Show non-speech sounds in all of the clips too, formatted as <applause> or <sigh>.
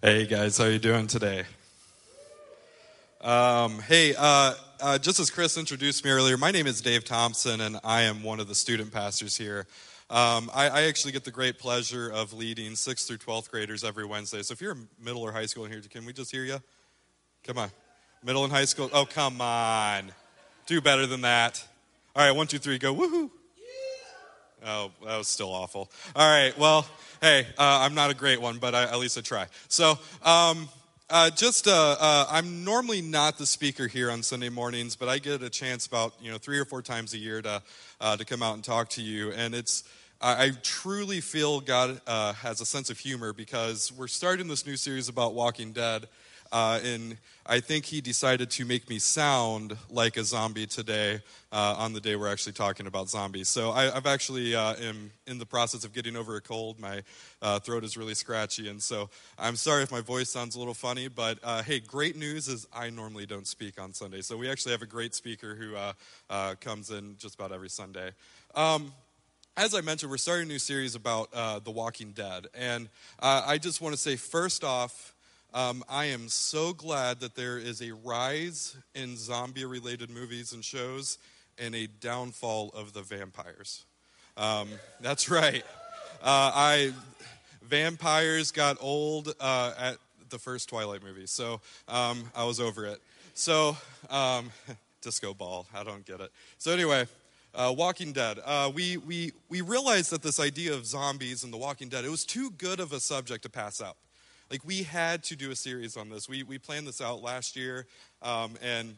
Hey guys, how you doing today? Um, hey, uh, uh, just as Chris introduced me earlier, my name is Dave Thompson, and I am one of the student pastors here. Um, I, I, actually get the great pleasure of leading sixth through twelfth graders every Wednesday. So if you're middle or high school in here, can we just hear you? Come on, middle and high school. Oh, come on, do better than that. All right, one, two, three, go woohoo! Oh, that was still awful. All right, well, hey, uh, I'm not a great one, but I, at least I try. So, um, uh, just uh, uh, I'm normally not the speaker here on Sunday mornings, but I get a chance about you know three or four times a year to uh, to come out and talk to you, and it's I truly feel God uh, has a sense of humor because we're starting this new series about Walking Dead, uh, and I think he decided to make me sound like a zombie today uh, on the day we're actually talking about zombies. So I, have actually uh, am in the process of getting over a cold. My uh, throat is really scratchy, and so I'm sorry if my voice sounds a little funny. But uh, hey, great news is I normally don't speak on Sunday, so we actually have a great speaker who uh, comes in just about every Sunday. Um, as I mentioned, we're starting a new series about The Walking Dead. And I just want to say, first off, um, I am so glad that there is a rise in zombie related movies and shows and a downfall of the vampires. Um, that's <laughs> right. Uh, I vampires got old uh, at the first Twilight movie, so um, I was over it. So, um, <laughs> disco ball, I don't get it. So, anyway, uh, Walking Dead. Uh, we, we, we realized that this idea of zombies and the Walking Dead, it was too good of a subject to pass up. Like, we had to do a series on this. We, we planned this out last year, um, and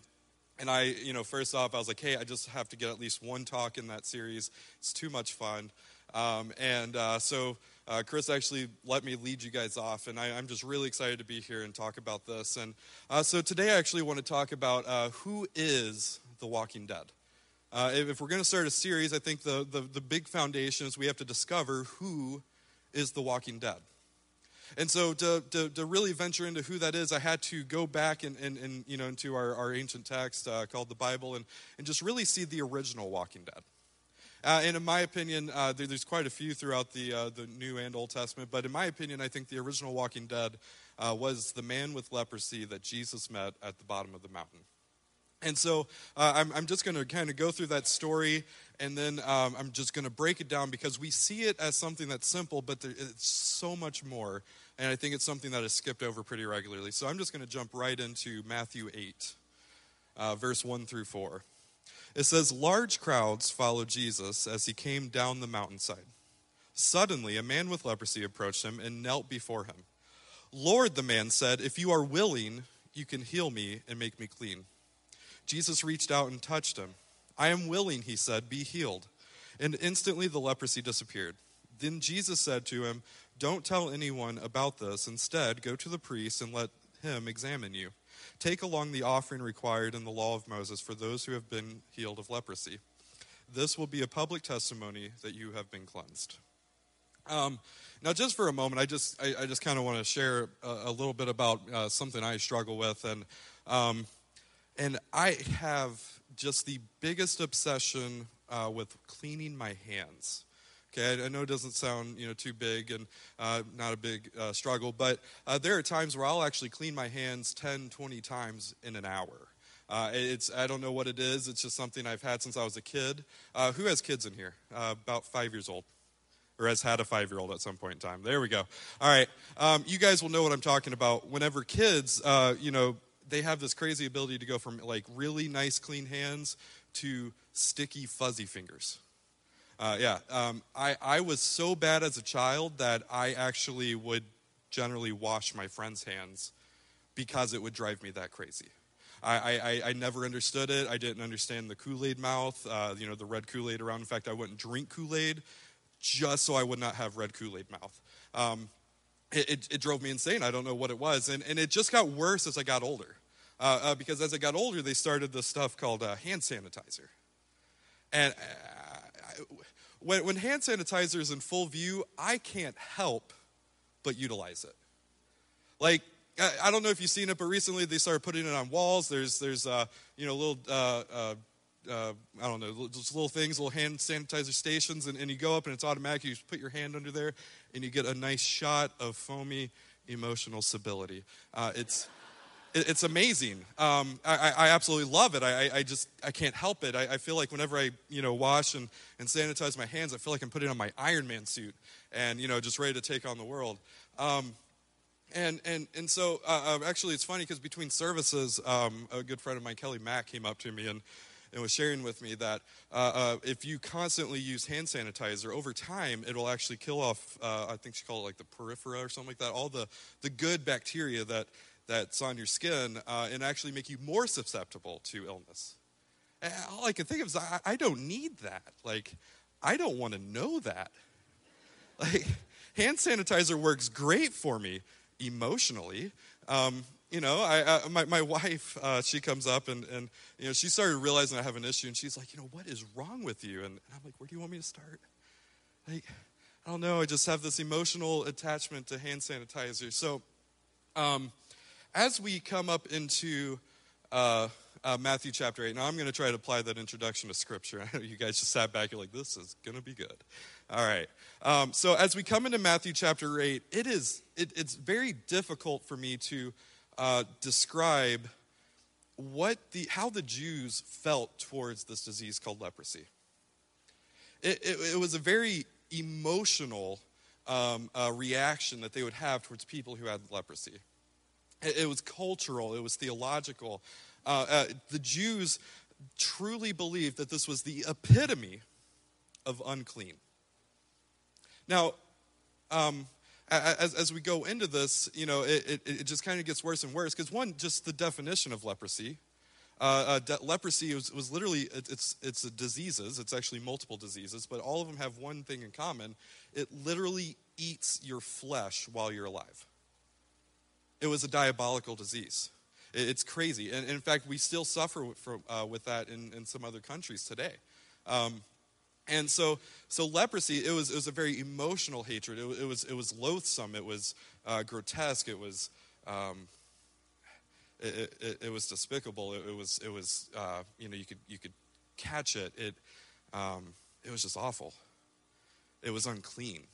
and I, you know, first off, I was like, hey, I just have to get at least one talk in that series. It's too much fun. Um, and uh, so uh, Chris actually let me lead you guys off, and I, am just really excited to be here and talk about this. And uh, so today I actually want to talk about uh, who is The Walking Dead. Uh, if, if, we're going to start a series, I think the, the, the big foundation is we have to discover who is The Walking Dead. And so to, to, to, really venture into who that is, I had to go back and, and, and you know, into our, our ancient text uh, called the Bible and, and just really see the original Walking Dead. Uh, and in my opinion, uh, there, there's quite a few throughout the, uh, the New and Old Testament, but in my opinion, I think the original Walking Dead uh, was the man with leprosy that Jesus met at the bottom of the mountain. And so uh, I'm, I'm, just going to kind of go through that story and then um, I'm just going to break it down because we see it as something that's simple, but there, it's so much more. And I think it's something that is skipped over pretty regularly. So I'm just going to jump right into Matthew 8, uh, verse 1 through 4. It says, Large crowds followed Jesus as he came down the mountainside. Suddenly, a man with leprosy approached him and knelt before him. Lord, the man said, if you are willing, you can heal me and make me clean. Jesus reached out and touched him. I am willing, he said, be healed. And instantly the leprosy disappeared. Then Jesus said to him, Don't tell anyone about this. Instead, go to the priest and let him examine you. Take along the offering required in the law of Moses for those who have been healed of leprosy. This will be a public testimony that you have been cleansed. Um, now, just for a moment, I just I, I just kind of want to share a, a, little bit about uh, something I struggle with, and um, and I have just the biggest obsession uh, with cleaning my hands. Okay, I, know it doesn't sound you know too big and uh, not a big uh, struggle, but uh, there are times where I'll actually clean my hands 10, 20 times in an hour. Uh, it's I don't know what it is. It's just something I've had since I was a kid. Uh, who has kids in here? about five years old or has had a five year old at some point in time. There we go. All right. Um, you guys will know what I'm talking about. Whenever kids, uh, you know, they have this crazy ability to go from like really nice, clean hands to sticky, fuzzy fingers. Uh, yeah, um, I, I was so bad as a child that I actually would generally wash my friends' hands because it would drive me that crazy. I, I, I never understood it. I didn't understand the Kool Aid mouth, uh, you know, the red Kool Aid around. In fact, I wouldn't drink Kool Aid just so I would not have red Kool Aid mouth. Um, it, it, it, drove me insane. I don't know what it was. And, and it just got worse as I got older. Uh, uh, because as I got older, they started this stuff called uh, hand sanitizer. And uh, when, when hand sanitizer is in full view, I can't help but utilize it. Like, I, I don't know if you've seen it, but recently they started putting it on walls. There's, there's uh, you know, little uh, uh, I don't know, just little things, little hand sanitizer stations, and, and you go up and it's automatic. You just put your hand under there, and you get a nice shot of foamy emotional stability. Uh, it's it's amazing. Um, I, I, absolutely love it. I, I, just I can't help it. I, I, feel like whenever I you know wash and, and sanitize my hands, I feel like I'm putting on my Iron Man suit and you know just ready to take on the world. Um, and and and so uh, uh actually, it's funny because between services, um, a good friend of mine, Kelly Mack, came up to me and and was sharing with me that uh, uh, if you constantly use hand sanitizer over time, it'll actually kill off. Uh, I think she called it like the periphery or something like that. All the the good bacteria that that's on your skin uh, and actually make you more susceptible to illness. And all I can think of is I, I don't need that. Like I don't want to know that. Like hand sanitizer works great for me emotionally. Um, you know, I, uh, my, my wife, uh, she comes up and, and, you know, she started realizing I have an issue and she's like, you know, what is wrong with you? And, and I'm like, where do you want me to start? Like, I don't know. I just have this emotional attachment to hand sanitizer. So, um, as we come up into uh, uh, Matthew chapter 8, now I'm going to try to apply that introduction to Scripture. <laughs> I know you guys just sat back, you're like, this is going to be good. All right. Um, so as we come into Matthew chapter 8, it is, it, it's very difficult for me to uh, describe what the, how the Jews felt towards this disease called leprosy. It, it, it was a very emotional um, uh, reaction that they would have towards people who had leprosy. It, it was cultural, it was theological. Uh, uh, the Jews truly believed that this was the epitome of unclean. Now, um, as, as we go into this, you know, it, it, it just kind of gets worse and worse because one, just the definition of leprosy. Uh, uh, de- leprosy was, was literally it's it's a diseases. It's actually multiple diseases, but all of them have one thing in common. It literally eats your flesh while you're alive. It was a diabolical disease. It's crazy, and, in fact, we still suffer with, from, uh, with that in, in some other countries today. Um, and so, so leprosy, it was, it was a very emotional hatred. It, it was, it was loathsome. It was uh, grotesque. It was, um, it, it, it, was despicable. It, it was, it was uh, you know, you could, you could catch it. It, um, it was just awful. It was unclean.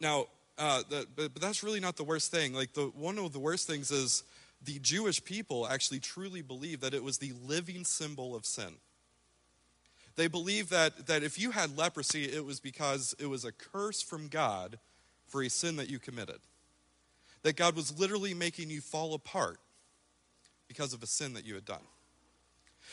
Now, uh, the, but, but that's really not the worst thing. Like the one of the worst things is the Jewish people actually truly believe that it was the living symbol of sin. They believe that, that if you had leprosy, it was because it was a curse from God for a sin that you committed. That God was literally making you fall apart because of a sin that you had done.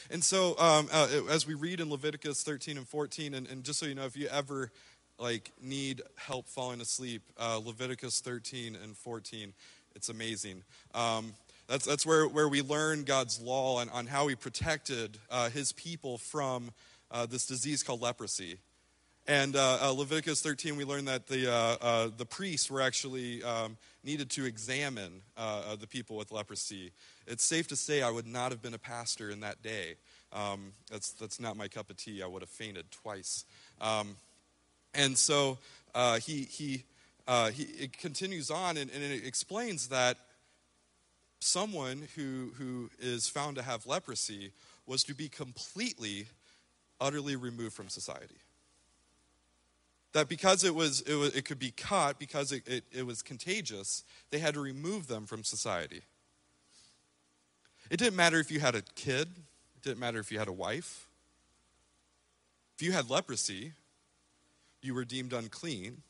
And so, um, uh, as we read in Leviticus 13 and 14, and, and, just so you know, if you ever like need help falling asleep, uh, Leviticus 13 and 14, it's amazing. Um, that's, that's where, where we learn God's law and on how He protected uh, His people from uh, this disease called leprosy. And uh, uh Leviticus 13, we learned that the, uh, the priests were actually um, needed to examine the people with leprosy. It's safe to say I would not have been a pastor in that day. Um, that's, that's not my cup of tea. I would have fainted twice. Um, and so uh, he, he, uh, he it continues on and, and it explains that someone who, who is found to have leprosy was to be completely utterly removed from society. That because it, was, it, was, it could be caught, because it, it, it was contagious, they had to remove them from society. It didn't matter if you had a kid, it didn't matter if you had a wife. If you had leprosy, you were deemed unclean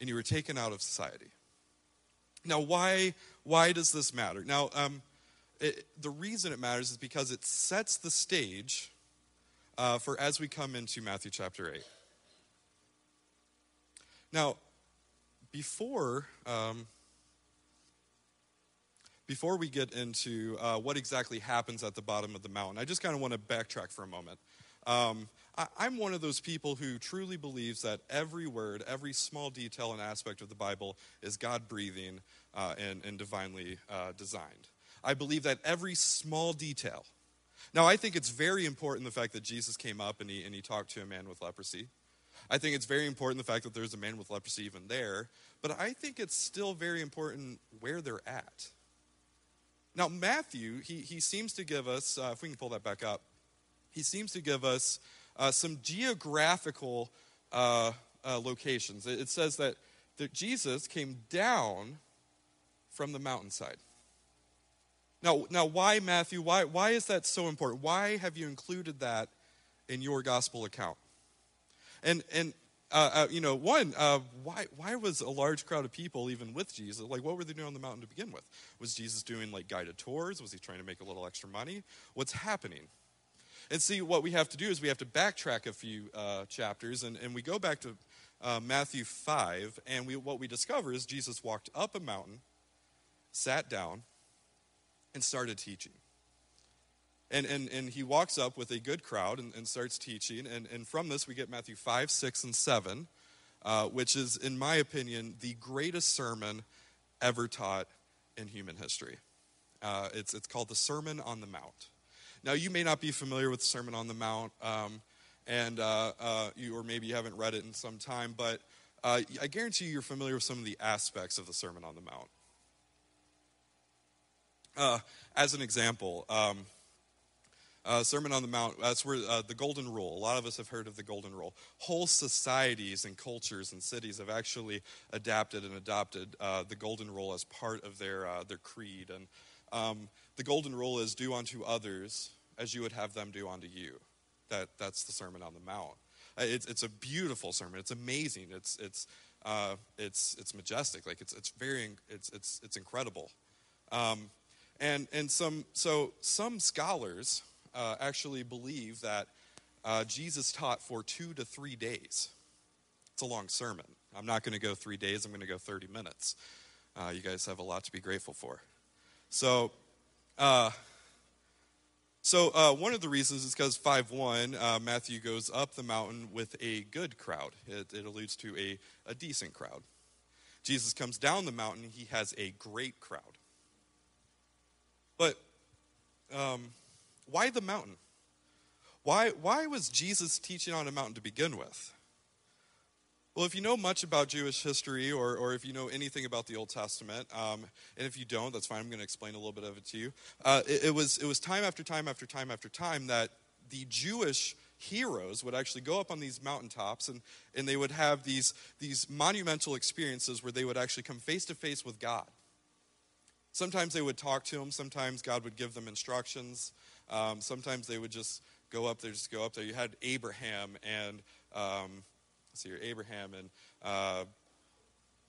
and you were taken out of society. Now, why, why does this matter? Now, um, it, the reason it matters is because it sets the stage uh, for as we come into Matthew chapter 8. Now, before, um, before we get into uh, what exactly happens at the bottom of the mountain, I just kind of want to backtrack for a moment. Um, I, am one of those people who truly believes that every word, every small detail and aspect of the Bible is God breathing uh, and, and, divinely uh, designed. I believe that every small detail. Now, I think it's very important the fact that Jesus came up and he, and he talked to a man with leprosy. I think it's very important the fact that there's a man with leprosy even there. But I think it's still very important where they're at. Now, Matthew, he, he seems to give us, uh, if we can pull that back up, he seems to give us uh, some geographical uh, uh, locations. It, it says that, that Jesus came down from the mountainside. Now, now, why, Matthew? Why, why is that so important? Why have you included that in your gospel account? And, and uh, uh, you know, one, uh, why, why was a large crowd of people even with Jesus? Like, what were they doing on the mountain to begin with? Was Jesus doing like guided tours? Was he trying to make a little extra money? What's happening? And see, what we have to do is we have to backtrack a few uh, chapters, and, and we go back to uh, Matthew 5, and we, what we discover is Jesus walked up a mountain, sat down, and started teaching. And, and, and he walks up with a good crowd and, and starts teaching. And, and from this, we get Matthew 5, 6, and 7, uh, which is, in my opinion, the greatest sermon ever taught in human history. Uh, it's, it's called the Sermon on the Mount. Now, you may not be familiar with the Sermon on the Mount, um, and uh, uh you, or maybe you haven't read it in some time, but uh, I guarantee you you're familiar with some of the aspects of the Sermon on the Mount. Uh, as an example, um, uh, Sermon on the Mount, that's where uh, the Golden Rule, a lot of us have heard of the Golden Rule. Whole societies and cultures and cities have actually adapted and adopted uh, the Golden Rule as part of their, uh, their creed. And um, the Golden Rule is do unto others as you would have them do unto you. That, that's the Sermon on the Mount. Uh, it's, it's a beautiful sermon. It's amazing. It's, it's, uh, it's, it's majestic. Like it's, it's very, it's, it's, it's incredible. Um, and, and some, so some scholars uh, actually believe that uh, Jesus taught for two to three days. It's a long sermon. I'm not going to go three days, I'm going to go 30 minutes. Uh, you guys have a lot to be grateful for. So, uh, so uh, one of the reasons is because 5.1, uh, Matthew goes up the mountain with a good crowd. It, it alludes to a, a decent crowd. Jesus comes down the mountain, he has a great crowd. But um, why the mountain? Why, why was Jesus teaching on a mountain to begin with? Well, if you know much about Jewish history or, or if you know anything about the Old Testament, um, and if you don't, that's fine, I'm going to explain a little bit of it to you. Uh, it, it, was, it was time after time after time after time that the Jewish heroes would actually go up on these mountaintops and, and they would have these, these monumental experiences where they would actually come face to face with God. Sometimes they would talk to him, sometimes God would give them instructions, um, sometimes they would just go up there, just go up there. You had Abraham and, um, let's see Abraham and uh,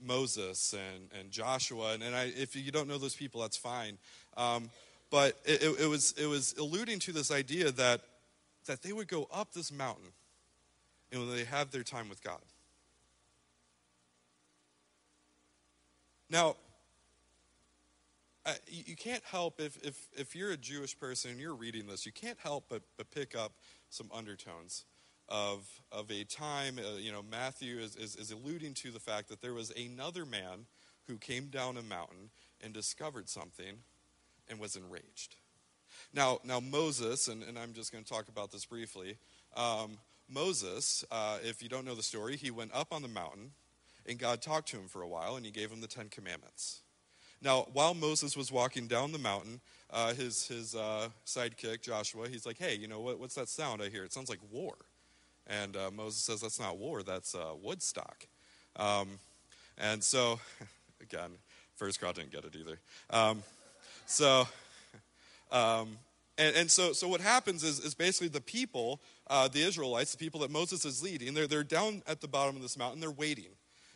Moses and, and Joshua. And, and I, if you don't know those people, that's fine. Um, but it, it, was, it was alluding to this idea that, that they would go up this mountain and they have their time with God. Now, you, can't help if, if, if you're a Jewish person and you're reading this, you can't help but, but pick up some undertones of, of a time, uh, you know, Matthew is, is, is alluding to the fact that there was another man who came down a mountain and discovered something and was enraged. Now, now Moses, and, and I'm just going to talk about this briefly. Um, Moses, uh, if you don't know the story, he went up on the mountain and God talked to him for a while and he gave him the Ten Commandments. Now, while Moses was walking down the mountain, uh, his, his uh, sidekick, Joshua, he's like, hey, you know, what, what's that sound I hear? It sounds like war. And uh, Moses says, that's not war, that's uh, Woodstock. Um, and so, <laughs> again, first crowd didn't get it either. Um, so, um, and, and, so, so what happens is, is basically the people, uh, the Israelites, the people that Moses is leading, they're, they're down at the bottom of this mountain, they're waiting.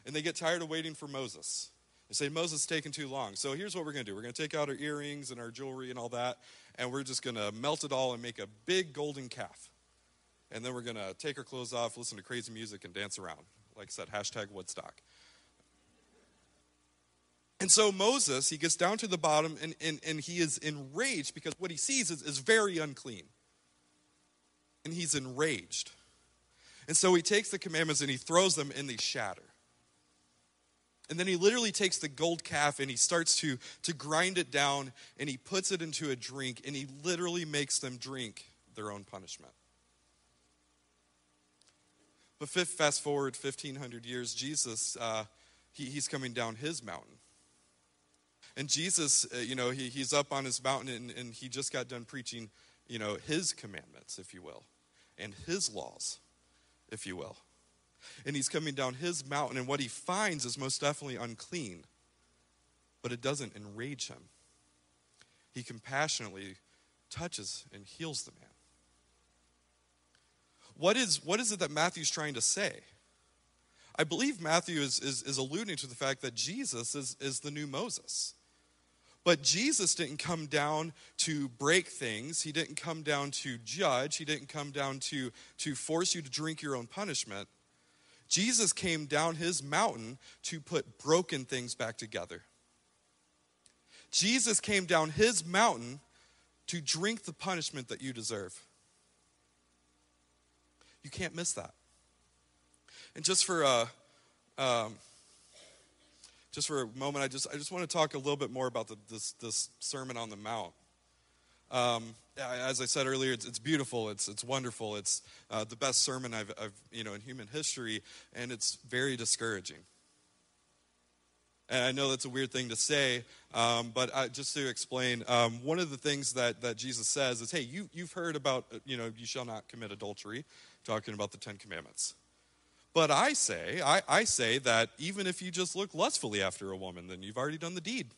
And they get tired of waiting for Moses. They say, Moses is taking too long. So here's what we're going to do we're going to take out our earrings and our jewelry and all that, and we're just going to melt it all and make a big golden calf. And then we're going to take our clothes off, listen to crazy music, and dance around. Like I said, hashtag Woodstock. And so Moses, he gets down to the bottom and, and, and he is enraged because what he sees is, is very unclean. And he's enraged. And so he takes the commandments and he throws them and they shatter. And then he literally takes the gold calf and he starts to, to grind it down and he puts it into a drink and he literally makes them drink their own punishment. But fast forward 1,500 years, Jesus, uh, he, he's coming down his mountain. And Jesus, uh, you know, he, he's up on his mountain and, and he just got done preaching, you know, his commandments, if you will, and his laws, if you will. And he's coming down his mountain, and what he finds is most definitely unclean, but it doesn't enrage him. He compassionately touches and heals the man. What is, what is it that Matthew's trying to say? I believe Matthew is, is, is alluding to the fact that Jesus is, is the new Moses. But Jesus didn't come down to break things. He didn't come down to judge. He didn't come down to, to force you to drink your own punishment. Jesus came down his mountain to put broken things back together. Jesus came down his mountain to drink the punishment that you deserve. You can't miss that. And just for a, uh, um, just for a moment, I just I just want to talk a little bit more about the, this this Sermon on the Mount. Um, as I said earlier, it's, it's, beautiful, it's it's wonderful, it's uh, the best sermon I've, I've you know in human history, and it's very discouraging. And I know that's a weird thing to say, um, but I, just to explain, um, one of the things that, that Jesus says is, hey, you, you've heard about, uh, you know, you shall not commit adultery, talking about the Ten Commandments. But I say, I, I say that even if you just look lustfully after a woman, then you've already done the deed.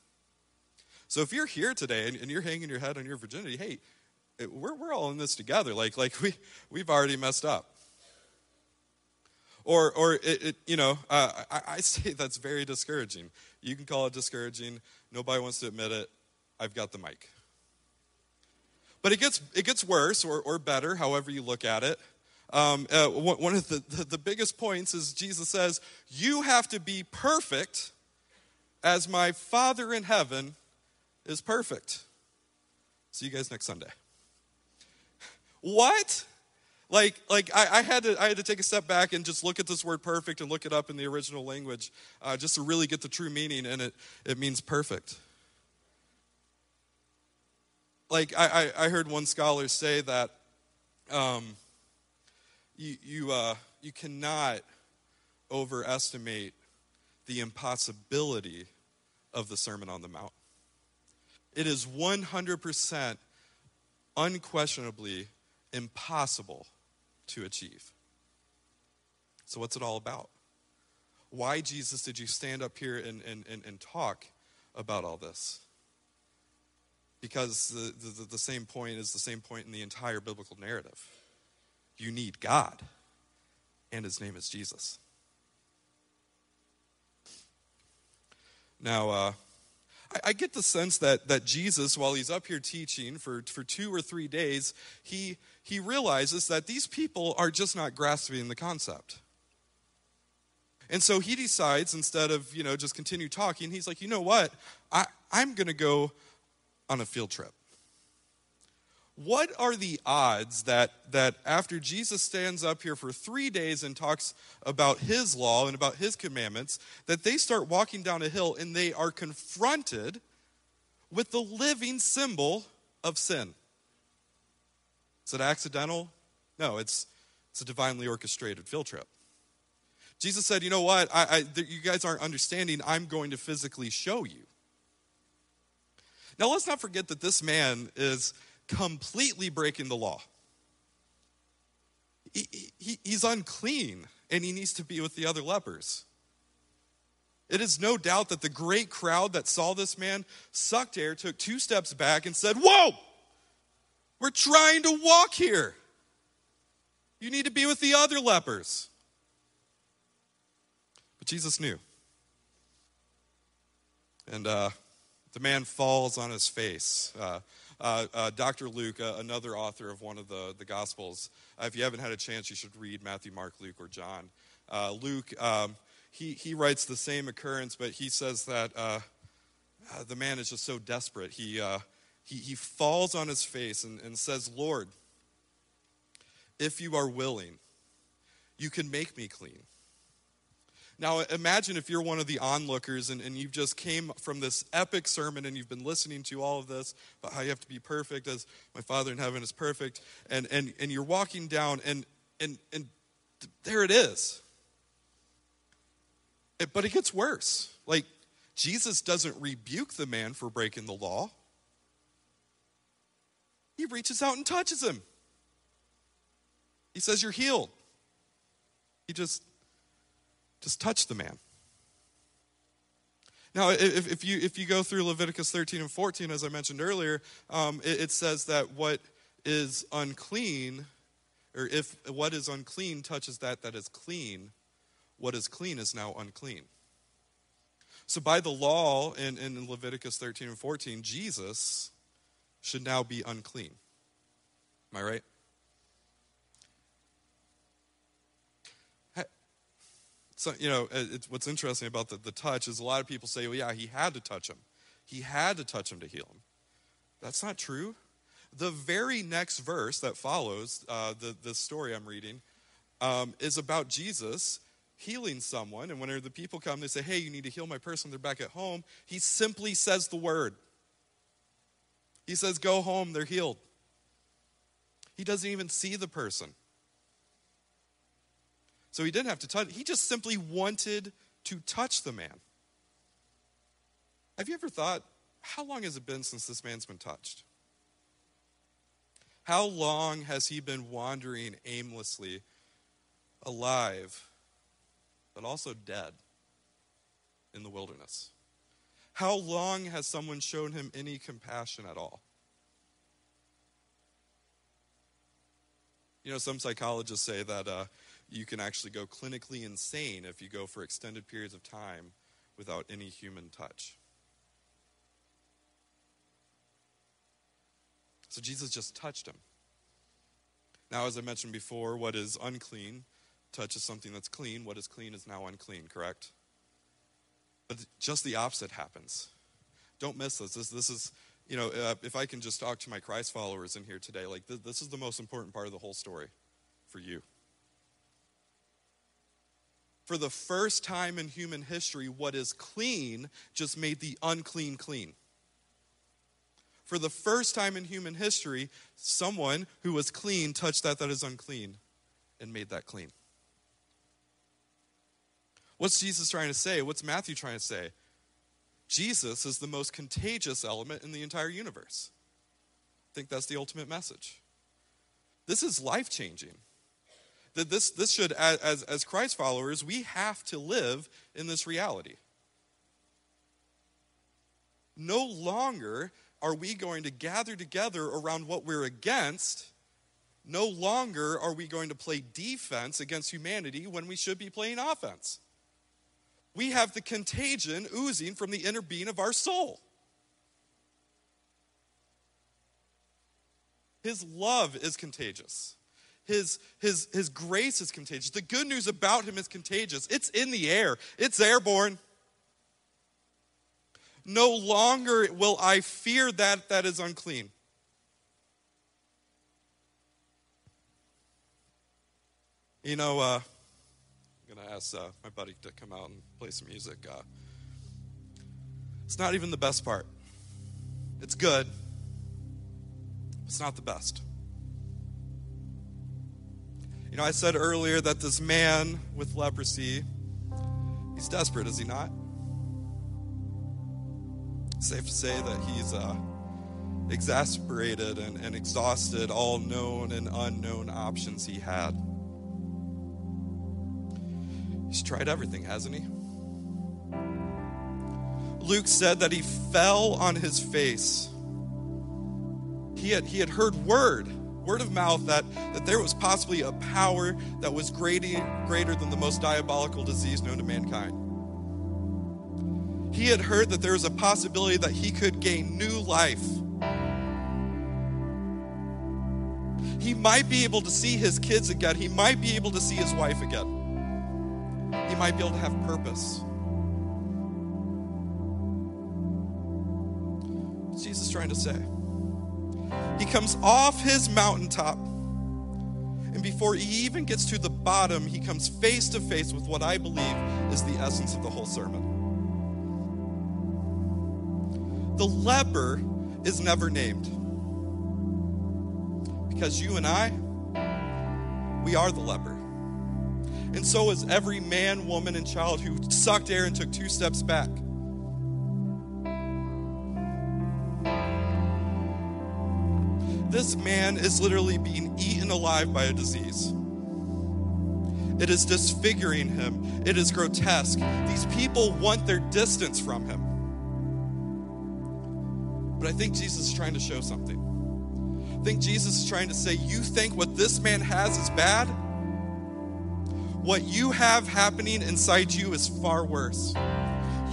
So if you're here today and, and you're hanging your head on your virginity, hey, it, we're, we're all in this together. Like, like <laughs> we, we've already messed up. Or, or it, it you know, uh, I, I say <laughs> that's very discouraging. You can call it discouraging. Nobody wants to admit it. I've got the mic. But it gets, it gets worse or, or better, however you look at it. Um, uh, one of the, the, the biggest points is Jesus says, You have to be perfect as my Father in heaven is perfect. See you guys next Sunday. What? Like, like I, I, had to, I had to take a step back and just look at this word perfect and look it up in the original language uh, just to really get the true meaning, and it, it means perfect. Like, I, I, I heard one scholar say that um, you, you, uh, you cannot overestimate the impossibility of the Sermon on the Mount. It is 100% unquestionably impossible to achieve. So, what's it all about? Why, Jesus, did you stand up here and, and, and, and talk about all this? Because the, the, the same point is the same point in the entire biblical narrative. You need God, and his name is Jesus. Now, uh, I, I, get the sense that, that Jesus, while he's up here teaching for, for two or three days, he, he realizes that these people are just not grasping the concept. And so he decides, instead of, you know, just continue talking, he's like, you know what? I, I'm going to go on a field trip what are the odds that, that after Jesus stands up here for three days and talks about his law and about his commandments, that they start walking down a hill and they are confronted with the living symbol of sin? Is it accidental? No, it's, it's a divinely orchestrated field trip. Jesus said, You know what? I, I, you guys aren't understanding. I'm going to physically show you. Now, let's not forget that this man is completely breaking the law. He, he, he's unclean and he needs to be with the other lepers. It is no doubt that the great crowd that saw this man sucked air, took two steps back, and said, Whoa, we're trying to walk here. You need to be with the other lepers. But Jesus knew. And uh, the man falls on his face. Uh, uh, uh, Dr. Luke, uh, another author of one of the, the Gospels, uh, if you haven't had a chance, you should read Matthew, Mark, Luke, or John. Uh, Luke, um, he, he writes the same occurrence, but he says that uh, the man is just so desperate. He, he, he falls on his face and, and says, Lord, if you are willing, you can make me clean. Now, imagine if you're one of the onlookers and, and you've just came from this epic sermon and you've been listening to all of this about how you have to be perfect as my Father in heaven is perfect, and, and, and you're walking down, and, and, and there it is. It, but it gets worse. Like, Jesus doesn't rebuke the man for breaking the law, he reaches out and touches him. He says, You're healed. He just Just touch the man. Now, if, if, you, if you go through Leviticus 13 and 14, as I mentioned earlier, um, it, it says that what is unclean, or if what is unclean touches that that is clean, what is clean is now unclean. So, by the law in, in Leviticus 13 and 14, Jesus should now be unclean. Am I right? So, you know, what's interesting about the, the touch is a lot of people say, well, yeah, he had to touch him. He had to touch him to heal him. That's not true. The very next verse that follows uh, the, the story I'm reading um, is about Jesus healing someone. And whenever the people come, they say, hey, you need to heal my person. They're back at home. He simply says the word. He says, go home, they're healed. He doesn't even see the person. So he didn't have to touch, he just simply wanted to touch the man. Have you ever thought, how long has it been since this man's been touched? How long has he been wandering aimlessly, alive, but also dead in the wilderness? How long has someone shown him any compassion at all? You know, some psychologists say that uh, you can actually go clinically insane if you go for extended periods of time without any human touch. So Jesus just touched him. Now, as I mentioned before, what is unclean touches something that's clean. What is clean is now unclean, correct? But just the opposite happens. Don't miss this. This, this is, you know, uh, if I can just talk to my Christ followers in here today, like th- this is the most important part of the whole story for you for the first time in human history, what is clean just made the unclean clean. For the first time in human history, someone who was clean touched that that is unclean and made that clean. What's Jesus trying to say? What's Matthew trying to say? Jesus is the most contagious element in the entire universe. I think that's the ultimate message. This is life changing that this, this should, as, as Christ followers, we have to live in this reality. No longer are we going to gather together around what we're against. No longer are we going to play defense against humanity when we should be playing offense. We have the contagion oozing from the inner being of our soul. His love is contagious. His, his, his grace is contagious. The good news about him is contagious. It's in the air, it's airborne. No longer will I fear that that is unclean. You know, uh, I'm going to ask uh, my buddy to come out and play some music. Uh, it's not even the best part. It's good, it's not the best. You know, I said earlier that this man with leprosy, he's desperate, is he not? safe to say that he's uh, exasperated and, and exhausted all known and unknown options he had. He's tried everything, hasn't he? Luke said that he fell on his face. He had, he had heard word word of mouth that, that there was possibly a power that was greater, greater than the most diabolical disease known to mankind. He had heard that there was a possibility that he could gain new life. He might be able to see his kids again. He might be able to see his wife again. He might be able to have purpose. What's Jesus trying to say? He comes off his mountaintop. And before he even gets to the bottom, he comes face to face with what I believe is the essence of the whole sermon. The leper is never named. Because you and I, we are the leper. And so is every man, woman, and child who sucked air and took two steps back. This man is literally being eaten alive by a disease. It is disfiguring him. It is grotesque. These people want their distance from him. But I think Jesus is trying to show something. I think Jesus is trying to say, You think what this man has is bad? What you have happening inside you is far worse.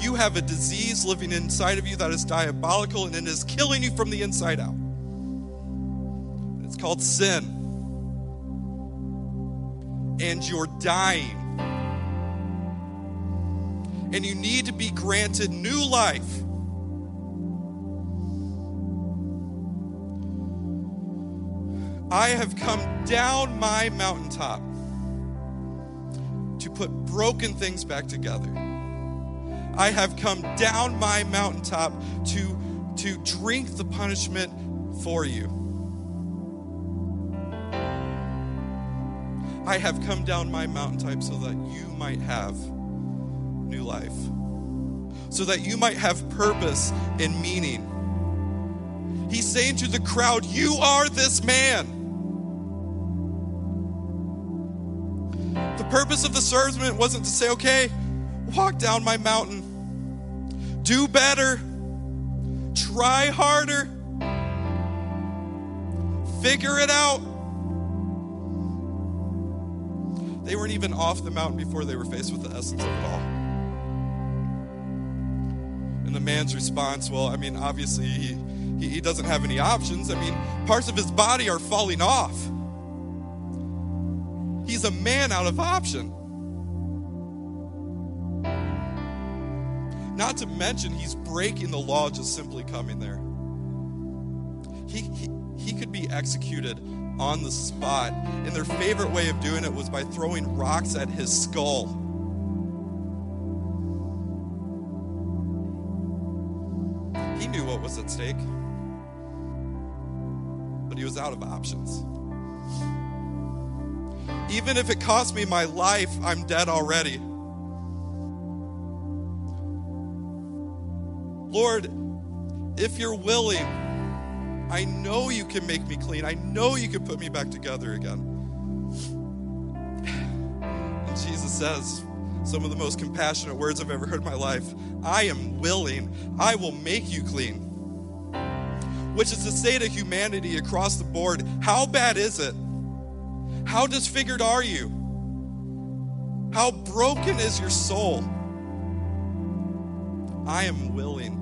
You have a disease living inside of you that is diabolical and it is killing you from the inside out. Called sin. And you're dying. And you need to be granted new life. I have come down my mountaintop to put broken things back together. I have come down my mountaintop to, to drink the punishment for you. I have come down my mountaintop so that you might have new life, so that you might have purpose and meaning. He's saying to the crowd, You are this man. The purpose of the sermon wasn't to say, Okay, walk down my mountain, do better, try harder, figure it out. They weren't even off the mountain before they were faced with the essence of it all. And the man's response, well, I mean, obviously he, he, he doesn't have any options. I mean, parts of his body are falling off. He's a man out of option. Not to mention, he's breaking the law just simply coming there. He, he, he could be executed on the spot. And their favorite way of doing it was by throwing rocks at his skull. He knew what was at stake, but he was out of options. Even if it cost me my life, I'm dead already. Lord, if you're willing, I know you can make me clean. I know you can put me back together again. And Jesus says, some of the most compassionate words I've ever heard in my life I am willing, I will make you clean. Which is to say to humanity across the board, how bad is it? How disfigured are you? How broken is your soul? I am willing.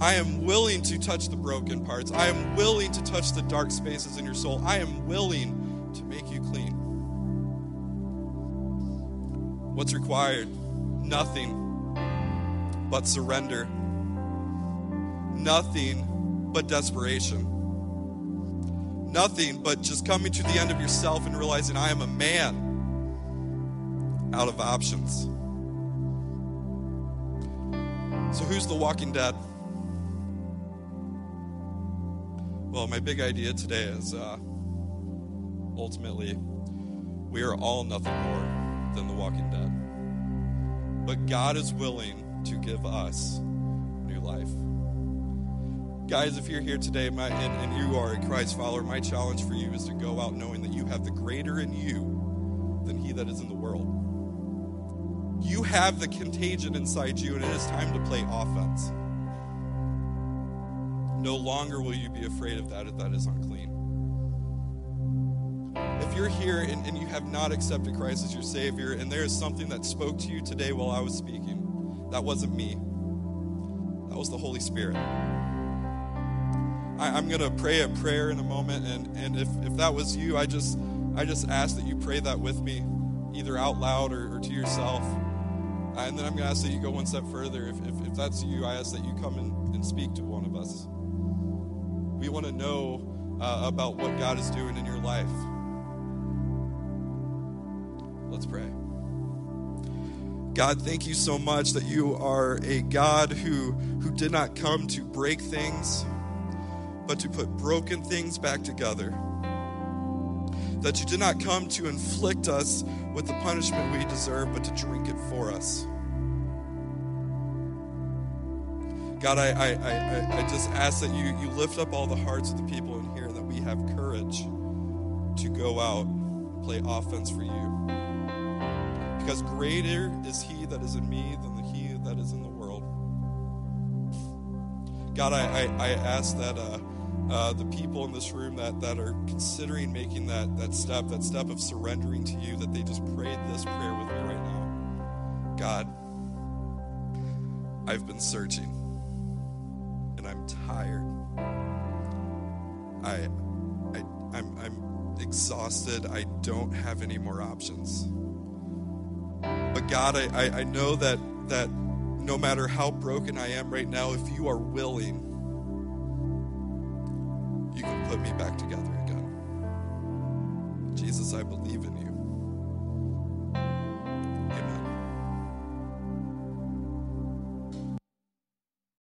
I am willing to touch the broken parts. I am willing to touch the dark spaces in your soul. I am willing to make you clean. What's required? Nothing but surrender. Nothing but desperation. Nothing but just coming to the end of yourself and realizing I am a man out of options. So, who's the walking dead? Well, my big idea today is uh, ultimately we are all nothing more than the walking dead. But God is willing to give us new life. Guys, if you're here today my, and, and you are a Christ follower, my challenge for you is to go out knowing that you have the greater in you than he that is in the world. You have the contagion inside you, and it is time to play offense. No longer will you be afraid of that if that is unclean. If you're here and, and you have not accepted Christ as your Savior, and there is something that spoke to you today while I was speaking, that wasn't me. That was the Holy Spirit. I, am going to pray a prayer in a moment, and, and if, if that was you, I just, I just ask that you pray that with me, either out loud or, or to yourself. And then I'm going to ask that you go one step further. If, if, if that's you, I ask that you come and, and speak to one of us. We want to know uh, about what God is doing in your life. Let's pray. God, thank you so much that you are a God who, who did not come to break things, but to put broken things back together. That you did not come to inflict us with the punishment we deserve, but to drink it for us. God, I, I, I, I just ask that you, you lift up all the hearts of the people in here, and that we have courage to go out, and play offense for you. Because greater is He that is in me than the He that is in the world. God, I, I, I ask that uh, uh, the people in this room that, that are considering making that, that step, that step of surrendering to you, that they just prayed this prayer with me right now. God, I've been searching tired. I, I, I'm, I'm exhausted. I don't have any more options. But God, I, I, I know that, that no matter how broken I am right now, if you are willing, you can put me back together again. Jesus, I believe in you.